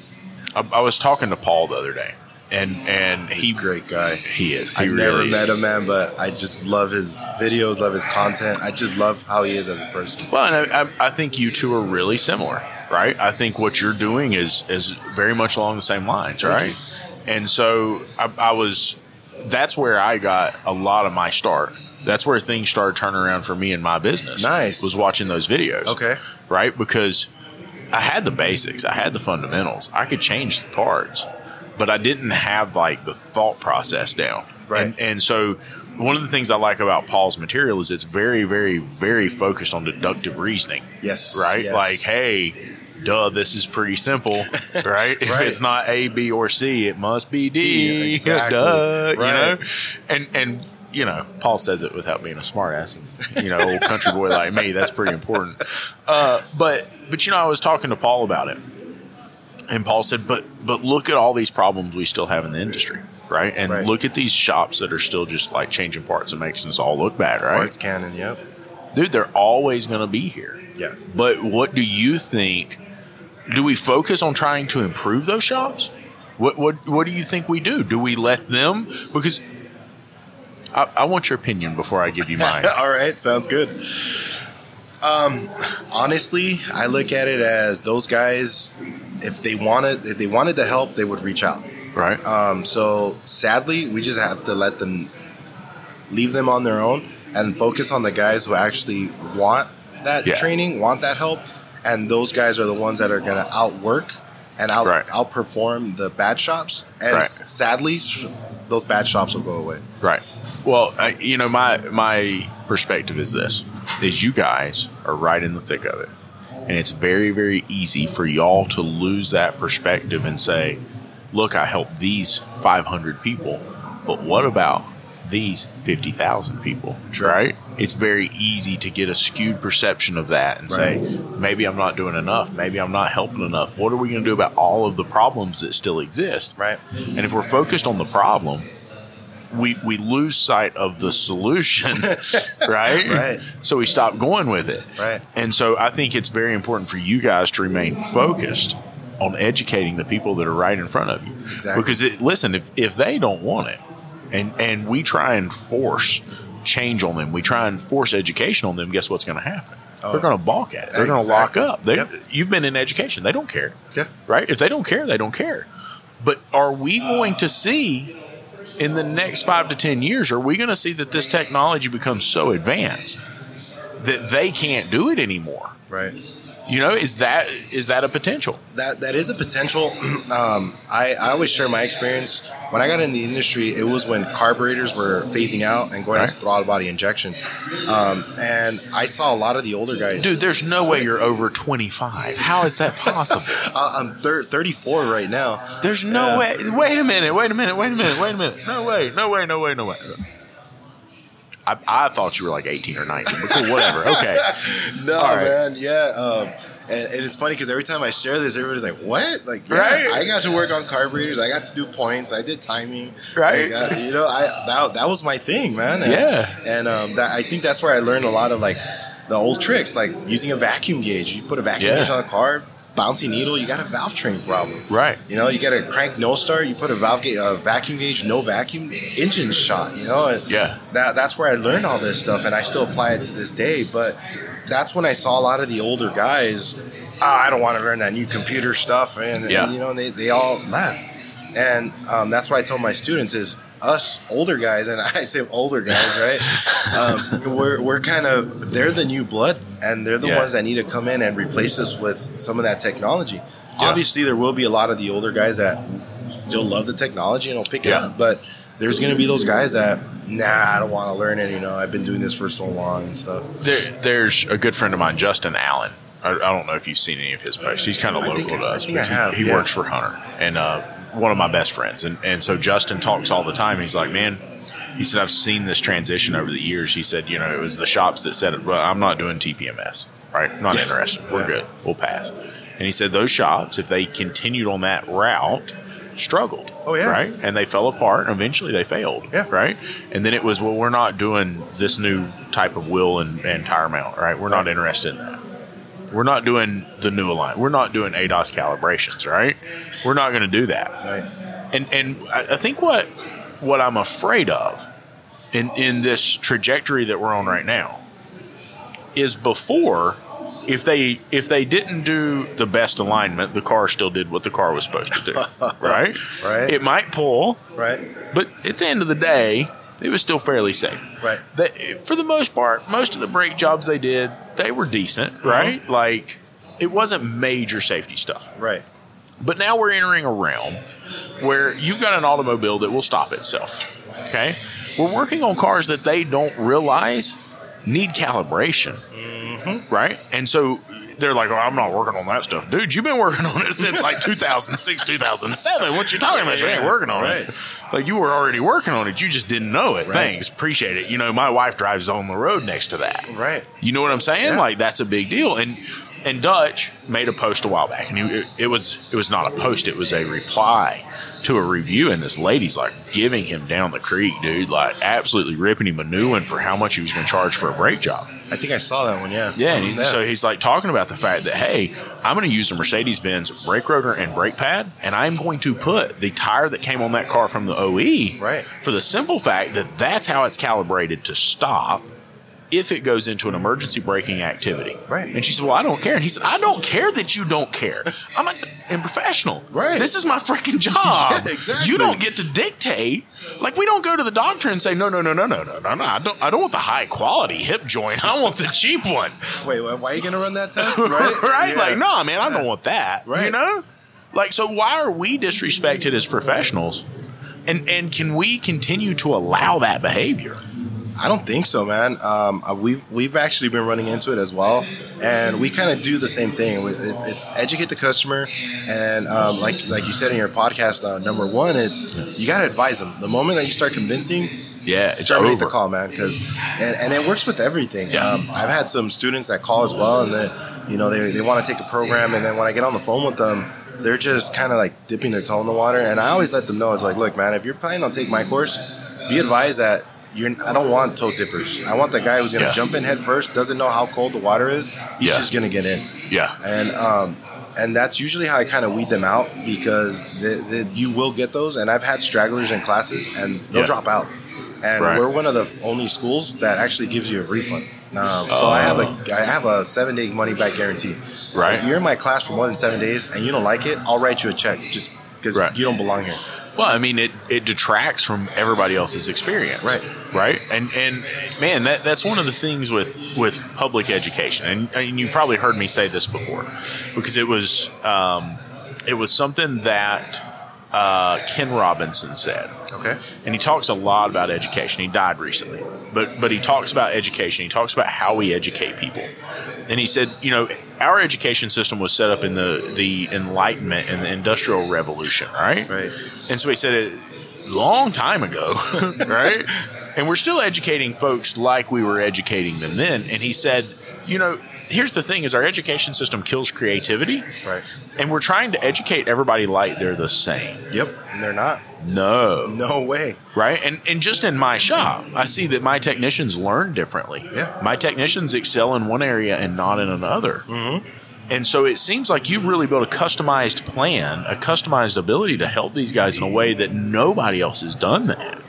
I, I was talking to Paul the other day, and and he Great guy. he is. He I've really never is. met him, man, but I just love his videos, love his content. I just love how he is as a person. Well, and I, I, I think you two are really similar, right? I think what you're doing is is very much along the same lines, Thank right? And so I, I was. That's where I got a lot of my start. That's where things started turning around for me in my business. Nice. was watching those videos. Okay. right? Because I had the basics, I had the fundamentals, I could change the parts, but I didn't have like the thought process down. Right. And, and so one of the things I like about Paul's material is it's very, very, very focused on deductive reasoning, Yes. right? yes. Like, hey, duh, this is pretty simple, right? If it's not A, B, or C, it must be D. D, exactly. Duh, you know? And, and, you know, Paul says it without being a smartass, and you know, old country boy like me. That's pretty important. Uh, but, but you know, I was talking to Paul about it, and Paul said, "But, but look at all these problems we still have in the industry, right? And Right. look at these shops that are still just like changing parts and making us all look bad, right? Parts Cannon, yep. Dude, they're always going to be here. Yeah. But what do you think? Do we focus on trying to improve those shops? What what what do you think we do? Do we let them? Because I, I want your opinion before I give you mine. All right, sounds good. Um, honestly, I look at it as those guys. If they wanted, if they wanted the help, they would reach out. right? Um, so sadly, we just have to let them leave them on their own and focus on the guys who actually want that Yeah. training, want that help, and those guys are the ones that are going to outwork and out Right. outperform the bad shops. And Right. sadly, those bad shops will go away. Right. Well, I, you know, my my perspective is this is you guys are right in the thick of it. And it's very, very easy for y'all to lose that perspective and say, look, I helped these 500 people, but what about these 50,000 people? Right? It's very easy to get a skewed perception of that and say, maybe I'm not doing enough. Maybe I'm not helping enough. What are we going to do about all of the problems that still exist? Right. And if we're focused on the problem, we, we lose sight of the solution, right? Right. So we stop going with it. Right. And so I think it's very important for you guys to remain focused on educating the people that are right in front of you. Exactly. Because it, listen, if, if they don't want it, and and we try and force change on them, we try and force education on them. Guess what's going to happen? Oh. They're going to balk at it. They're going to lock up. They, Yep. You've been in education. They don't care Yeah. right? If they don't care, they don't care. But are we uh. going to see in the next five to 10 years, are we going to see that this technology becomes so advanced that they can't do it anymore? Right. You know, is that is that a potential? that that is a potential. um, I, I always share my experience. When I got in the industry, it was when carburetors were phasing out and going Right. into throttle body injection, um, and I saw a lot of the older guys. Dude, there's no way you're over 25. How is that possible? uh, I'm thir- 34 right now. There's no Yeah. way. Wait a minute. Wait a minute. Wait a minute. Wait a minute. No way. No way. No way. No way. I, I thought you were like 18 or 19, but cool, whatever. Okay. No, right. man. Yeah. Um, and, and it's funny because every time I share this, everybody's like, "What? Like, yeah, Right. I got to work on carburetors. I got to do points. I did timing. Right. Uh, you know, I that, that was my thing, man. And, Yeah. And um, that, I think that's where I learned a lot of like the old tricks, like using a vacuum gauge. You put a vacuum Yeah. gauge on a car, bouncy needle, you got a valve train problem. Right. You know, you get a crank no start, you put a valve gauge, a vacuum gauge, no vacuum, engine shot. You know, and Yeah. that that's where I learned all this stuff, and I still apply it to this day. But that's when I saw a lot of the older guys. "Ah, I don't want to learn that new computer stuff, and, Yeah. and, you know, they they all left, and um, that's what I told my students is us older guys, and I say older guys, right? um, we're we're kind of they're the new blood, and they're the Yeah. ones that need to come in and replace us with some of that technology. Obviously, there will be a lot of the older guys that still love the technology and will pick it Yeah. up, but there's going to be those guys that nah, I don't want to learn it. You know, I've been doing this for so long and stuff. There, there's a good friend of mine, Justin Allen. I, I don't know if you've seen any of his posts. He's kind of I local think- to I us. think but I he, he yeah. works for Hunter and uh, one of my best friends. And and so Justin talks all the time. He's like, man, he said I've seen this transition over the years. He said, you know, it was the shops that said, well, I'm not doing TPMS. Right? I'm not Yeah. interested. We're Yeah. good. We'll pass. And he said those shops, if they continued on that route, struggled. Oh, yeah. Right? And they fell apart and eventually they failed. Yeah. Right? And then it was, well, we're not doing this new type of wheel and, and tire mount, right? We're not interested in that. We're not doing the new alignment. We're not doing ADAS calibrations, right? We're not going to do that. Right. And and I I think what what I'm afraid of in in this trajectory that we're on right now is before if they if they didn't do the best alignment, the car still did what the car was supposed to do, right? Right. It might pull, Right. but at the end of the day, it was still fairly safe. Right. That, for the most part, most of the brake jobs they did, they were decent, uh-huh. right? Like it wasn't major safety stuff. Right. But now we're entering a realm where you've got an automobile that will stop itself. Okay? We're working on cars that they don't realize need calibration. Mm-hmm. Right? And so they're like, oh, I'm not working on that stuff. Dude, you've been working on it since like 2006, 2007. What you talking about? You ain't working on it. Right. Like you were already working on it. You just didn't know it. Right. Thanks. Appreciate it. You know, my wife drives on the road next to that. Right. You know what I'm saying? Yeah. Like that's a big deal. And and Dutch made a post a while back, and he, it, it was it was not a post; it was a reply to a review. And this lady's like giving him down the creek, dude, like absolutely ripping him a new one for how much he was going to charge for a brake job. I think I saw that one. Yeah. Yeah, and he, so he's like talking about the fact that hey, I'm going to use a Mercedes Benz brake rotor and brake pad, and I'm going to put the tire that came on that car from the OE, Right. For the simple fact that that's how it's calibrated to stop if it goes into an emergency braking activity. Right. And she said, "Well, I don't care." And he said, "I don't care that you don't care. I'm a, I'm professional. Right. This is my freaking job. Yeah, exactly. You don't get to dictate. Like we don't go to the doctor and say, "No, no, no, no, no, no, no, no. I don't. I don't want the high quality hip joint. I want the cheap one." Wait, why why are you gonna run that test? right? Right. Yeah. Like, no, man, I don't want that. Right. You know? Like, so why are we disrespected as professionals? And and can we continue to allow that behavior? I don't think so, man. Um, uh, we've we've actually been running into it as well, and we kind of do the same thing. It's educate the customer, and um, like like you said in your podcast, uh, number one, it's you got to advise them. The moment that you start convincing, Yeah, it's terminate over. the call, man. Because and, and it works with everything. Yeah. Um, I've had some students that call as well, and then you know they they want to take a program, and then when I get on the phone with them. They're just kind of like dipping their toe in the water, and I always let them know it's like, look, man, if you're planning on taking my course, be advised that you're. I don't want toe dippers. I want the guy who's gonna Yeah. jump in head first, doesn't know how cold the water is. He's Yeah. just gonna get in, Yeah, and um, and that's usually how I kind of weed them out because the, the, you will get those. And I've had stragglers in classes, and they'll Yeah. drop out. And Right. we're one of the only schools that actually gives you a refund. Um, so I have a I have a seven day money back guarantee. Right. If you're in my class for more than seven days and you don't like it, I'll write you a check just because Right. you don't belong here. Well, I mean, it, it detracts from everybody else's experience, Right. Right, and and man, that that's one of the things with with public education, and, and you've probably heard me say this before, because it was um, it was something that uh, Ken Robinson said, Okay. and he talks a lot about education. He died recently, but but he talks about education. He talks about how we educate people, and he said, you know, our education system was set up in the the Enlightenment and the Industrial Revolution, right? Right. And so he said it a long time ago, right? And we're still educating folks like we were educating them then. And he said, you know, here's the thing: is our education system kills creativity, Right. and we're trying to educate everybody like they're the same. Yep. They're not. No, No way. right? And and just in my shop, I see that my technicians learn differently. Yeah. my technicians excel in one area and not in another. Mm-hmm. And so it seems like you've really built a customized plan, a customized ability to help these guys in a way that nobody else has done that.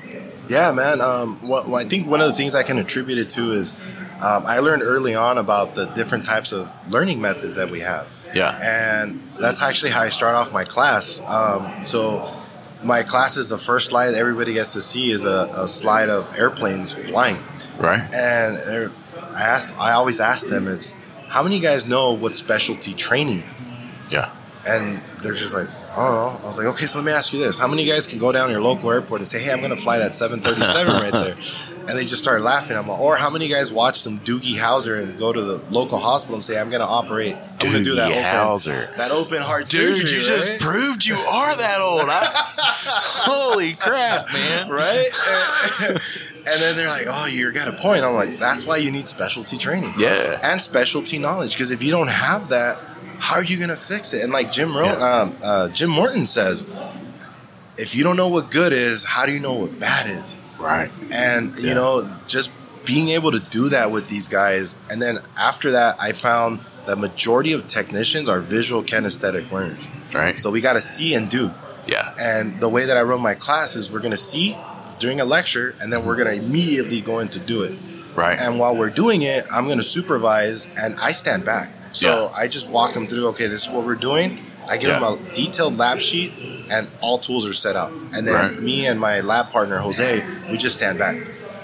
Yeah, man. Um, what I think one of the things I can attribute it to is um, I learned early on about the different types of learning methods that we have. Yeah. And that's actually how I start off my class. Um, so my class is the first slide everybody gets to see is a, a slide of airplanes flying. Right. And I asked, I always ask them, it's how many of you guys know what specialty training is? Yeah. And they're just like, I don't know. I was like, okay, so let me ask you this: How many of you guys can go down to your local airport and say, "Hey, I'm going to fly that 737 right there," and they just started laughing. I'm like, or how many guys watch some Doogie Howser and go to the local hospital and say, "I'm going to operate, I'm going to do that open, that open heart Dude, surgery." you just proved you are that old. I, holy crap, man. right? And, and then they're like, "Oh, you got a point." I'm like, "That's why you need specialty training, Yeah. and specialty knowledge. Because if you don't have that, how are you going to fix it?" And like Jim Ro- Yeah. um, uh, Jim Morton says, "If you don't know what good is, how do you know what bad is?" Right. And Yeah. you know, just being able to do that with these guys, and then after that, I found the majority of technicians are visual kinesthetic learners. Right. So we got to see and do. yeah. And the way that I run my class is we're going to see during a lecture, and then we're going to immediately go into do it. Right. And while we're doing it, I'm going to supervise, and I stand back. So Yeah. I just walk them through. Okay, this is what we're doing. I give Yeah. them a detailed lab sheet, and all tools are set up. And then Right. me and my lab partner Jose, we just stand back.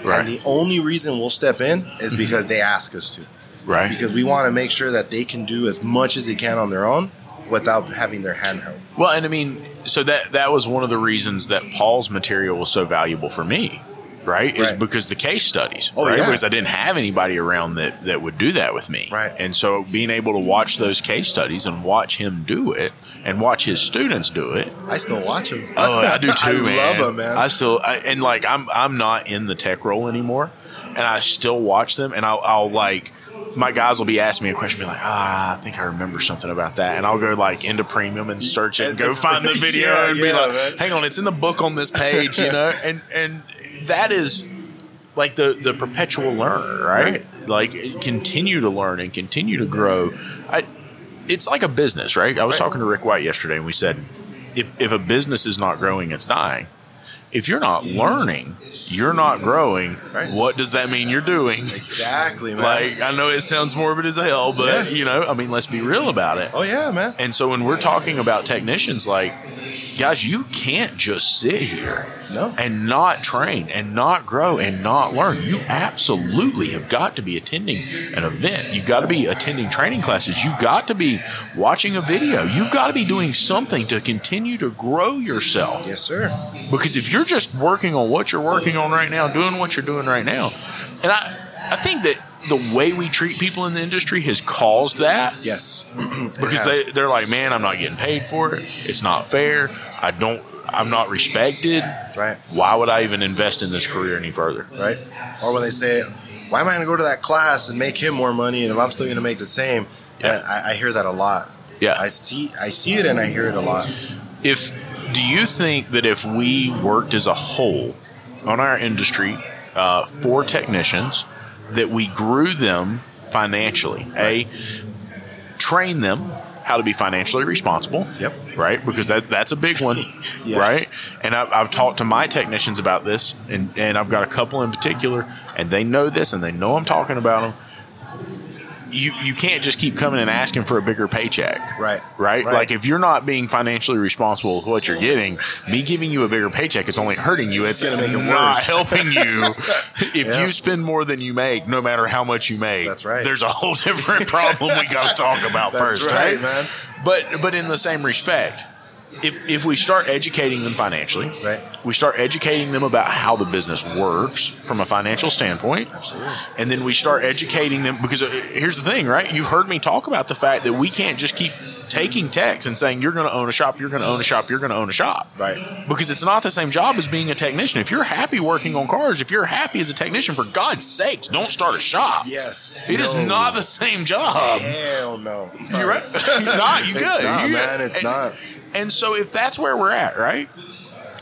Right. And the only reason we'll step in is mm-hmm. because they ask us to. right. Because we want to make sure that they can do as much as they can on their own without having their hand held. Well, and I mean, so that that was one of the reasons that Paul's material was so valuable for me, right? Is Right. because the case studies, Oh, right? yeah. Because I didn't have anybody around that that would do that with me, Right. And so being able to watch those case studies and watch him do it and watch his students do it. I still watch them. Oh, I do too, I man. love them, man. I still I, and like I'm I'm not in the tech role anymore, and I still watch them, and I'll, I'll like my guys will be asking me a question, be like, ah, I think I remember something about that, and I'll go like into premium and search it and go find the video Yeah, and be yeah, like, man. hang on, it's in the book on this page, you know, and and that is like the the perpetual learner, right? Like continue to learn and continue to grow. I, it's like a business, right? I was Right. talking to Rick White yesterday, and we said if if a business is not growing, it's dying. If you're not learning, you're not growing. Right. What does that mean you're doing? Exactly, man. Like I know it sounds morbid as hell, but Yeah. you know, I mean, let's be real about it. oh yeah, man. And so when we're talking about technicians, like, guys, you can't just sit here No. and not train and not grow and not learn. You absolutely have got to be attending an event. You've got to be attending training classes. You've got to be watching a video. You've got to be doing something to continue to grow yourself. Yes, sir. Because if you're just working on what you're working on right now, doing what you're doing right now. And I, I think that the way we treat people in the industry has caused that Yes. Because they they're like, man, I'm not getting paid for it. It's not fair. I don't. I'm not respected. Right. Why would I even invest in this career any further? right? Or when they say, "Why am I going to go to that class and make him more money, and if I'm still going to make the same?" Yeah. And I, I hear that a lot. Yeah. I see, I see it, and I hear it a lot. if do you think that if we worked as a whole on our industry uh, for technicians that we grew them financially a train them how to be financially responsible Yep. right because that that's a big one Yes. right and I've, I've talked to my technicians about this and, and i've got a couple in particular and they know this and they know i'm talking about them you you can't just keep coming and asking for a bigger paycheck Right. right? Right. Like if you're not being financially responsible with what you're getting, me giving you a bigger paycheck is only hurting you. It's, gonna make it not worse. helping you. if Yeah. you spend more than you make, no matter how much you make, That's right. There's a whole different problem we got to talk about first, right, right, man. But but in the same respect, if if we start educating them financially, Right. we start educating them about how the business works from a financial standpoint, Absolutely. and then we start educating them because uh, here's the thing, right? You've heard me talk about the fact that we can't just keep taking techs and saying you're going to own a shop, you're going to own a shop, you're going to own a shop. Right. Because it's not the same job as being a technician. If you're happy working on cars, if you're happy as a technician, for God's sakes, don't start a shop. Yes. It is No. not the same job. Hell no. You're right. You're not. You It's good. not, You man. It's and, not. And so if that's where we're at, right?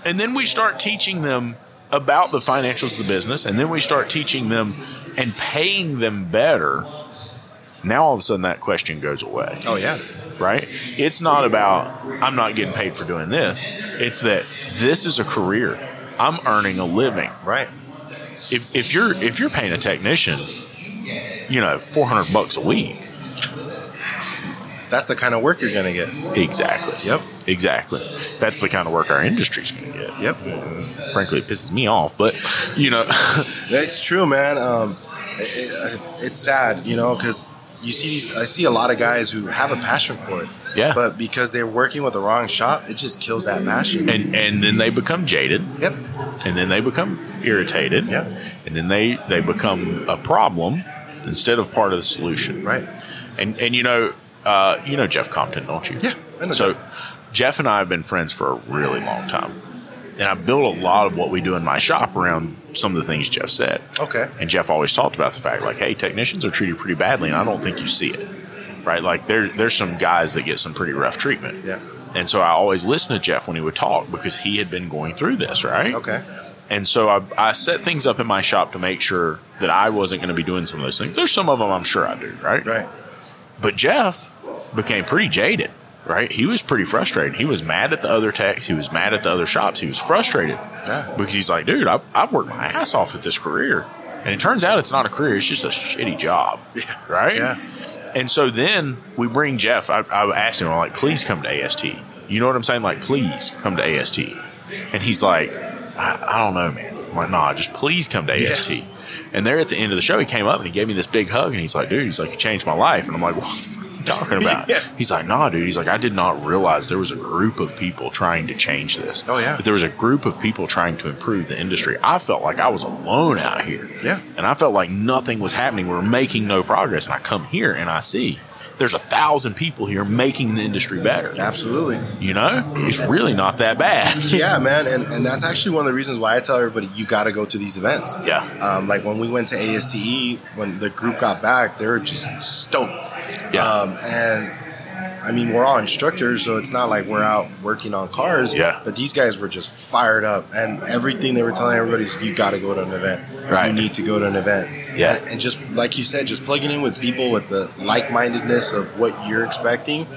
And then we start teaching them about the financials of the business, and then we start teaching them and paying them better. Now all of a sudden that question goes away Oh yeah. right? It's not about I'm not getting paid for doing this. It's that this is a career. I'm earning a living. Right. If, if you're if you're paying a technician, you know, 400 bucks a week. That's the kind of work you're gonna get. Exactly. Yep. Exactly. That's the kind of work our industry's going to get. Yep. Frankly, it pisses me off, but you know, It's true, man. Um, it, it, it's sad, you know, because you see these. I see a lot of guys who have a passion for it. Yeah. But because they're working with the wrong shop, it just kills that passion. and and then they become jaded. yep. and then they become irritated Yeah. and then they they become a problem instead of part of the solution Right. and and you know uh, you know jeff compton don't you Yeah, I know so Jeff. jeff and i have been friends for a really long time and i built a lot of what we do in my shop around some of the things jeff said Okay. and Jeff always talked about the fact, like, hey, technicians are treated pretty badly, and I don't think you see it, right? Like, there, there's some guys that get some pretty rough treatment. Yeah. And so I always listened to Jeff when he would talk because he had been going through this, right? Okay. And so I, I set things up in my shop to make sure that I wasn't going to be doing some of those things. There's some of them I'm sure I do, right? Right. But Jeff became pretty jaded, right? He was pretty frustrated. He was mad at the other techs. He was mad at the other shops. He was frustrated Yeah. because he's like, dude, I, I've worked my ass off at this career. And it turns out it's not a career, it's just a shitty job. Yeah. Right? Yeah. And so then we bring Jeff. I, I asked him, I'm like, please come to AST. You know what I'm saying? Like, please come to AST. And he's like, I, I don't know, man. I'm like, nah, just please come to AST. And there at the end of the show, he came up and he gave me this big hug and he's like, dude, he's like, you changed my life. And I'm like, what the fuck are you talking about? Yeah. He's like, nah, dude. He's like, I did not realize there was a group of people trying to change this. Oh, yeah. That there was a group of people trying to improve the industry. I felt like I was alone out here. Yeah. And I felt like nothing was happening. We were making no progress. And I come here and I see there's a thousand people here making the industry better. Absolutely. You know, it's really not that bad. Yeah, man, and, and that's actually one of the reasons why I tell everybody you got to go to these events. Yeah. Um, like when we went to ASTE, when the group got back, they were just stoked. Yeah. Um, and I mean, we're all instructors, so it's not like we're out working on cars. Yeah. But these guys were just fired up, and everything they were telling everybody is, you got to go to an event. Right. You need to go to an event. Yeah. And, and just like you said, just plugging in with people with the like-mindedness of what you're expecting,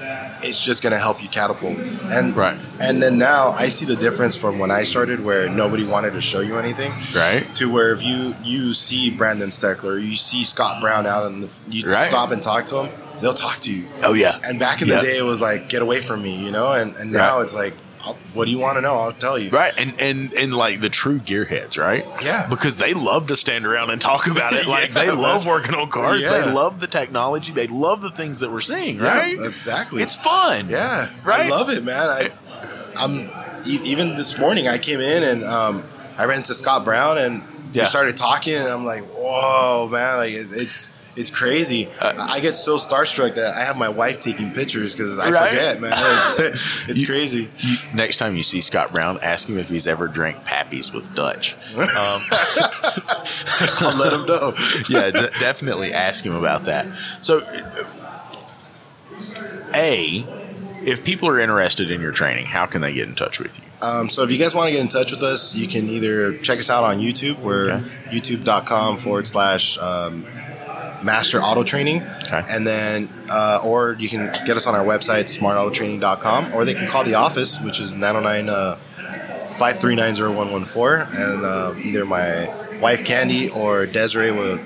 it's just going to help you catapult. And Right. And then now I see the difference from when I started, where nobody wanted to show you anything, Right. to where if you you see Brandon Steckler, you see Scott Brown out the, you Right. stop and talk to them, they'll talk to you. Oh, yeah. And back in Yeah. the day, it was like, get away from me, you know. And and now Right. it's like, what do you want to know? I'll tell you. Right, and and and like the true gearheads, right? Yeah. because they love to stand around and talk about it. Like Yeah, they love working on cars. Yeah. They love the technology. They love the things that we're seeing. Yeah, Right? exactly. It's fun. Yeah, Right? I love it, man. I, I'm even this morning I came in and um, I ran into Scott Brown and Yeah. we started talking and I'm like, whoa, man, like it, it's. It's crazy. Uh, I get so starstruck that I have my wife taking pictures because I Right? forget, man. it's You- crazy. Next time you see Scott Brown, ask him if he's ever drank Pappies with Dutch. Um, I'll let him know. yeah, de- definitely ask him about that. So, A, if people are interested in your training, how can they get in touch with you? Um, so if you guys want to get in touch with us, you can either check us out on YouTube. We're Okay. youtube.com forward slash um, master auto training. Okay. And then, uh, or you can get us on our website, smartautotraining.com, or they can call the office, which is 909 uh, 5390114. And uh, either my wife, Candy, or Desiree will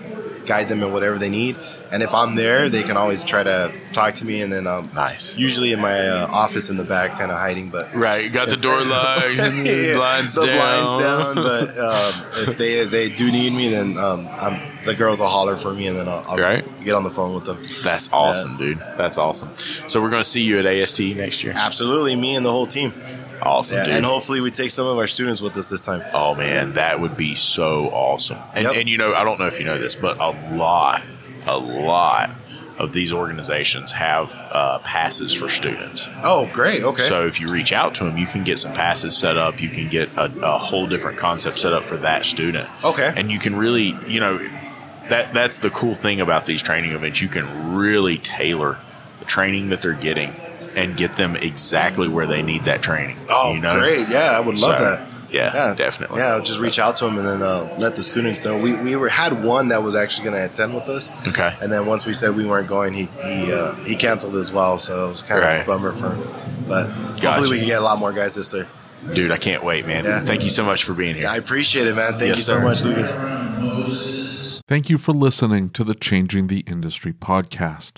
guide them in whatever they need. And if I'm there, they can always try to talk to me. And then I'm Nice. usually in my uh, office in the back, kind of hiding. But Right, got the door locked, Yeah, blinds the down. blinds down. But um, if they they do need me, then um, I'm, the girls will holler for me, and then I'll, I'll Right. get on the phone with them. That's awesome, dude. That's awesome. So we're going to see you at AST next year. Absolutely, me and the whole team. Awesome, Yeah, dude. and hopefully we take some of our students with us this time. Oh man, that would be so awesome. And, Yep. and you know, I don't know if you know this, but a lot, a lot of these organizations have uh, passes for students. Oh, great. Okay. So if you reach out to them, you can get some passes set up. You can get a, a whole different concept set up for that student. Okay. And you can really, you know, that that's the cool thing about these training events. You can really tailor the training that they're getting and get them exactly where they need that training. oh, you know? great. Yeah, I would love So, that. Yeah, definitely. Yeah, I'll just So- reach out to them and then uh, let the students know. We, we were had one that was actually going to attend with us. Okay. And then once we said we weren't going, he he uh, he canceled as well. So it was kind Right. of a bummer for him. But Gotcha. hopefully we can get a lot more guys this year. Dude, I can't wait, man. Yeah. Thank you so much for being here. I appreciate it, man. Thank Yes, you so sir. much, Lucas. Thank you for listening to the Changing the Industry podcast.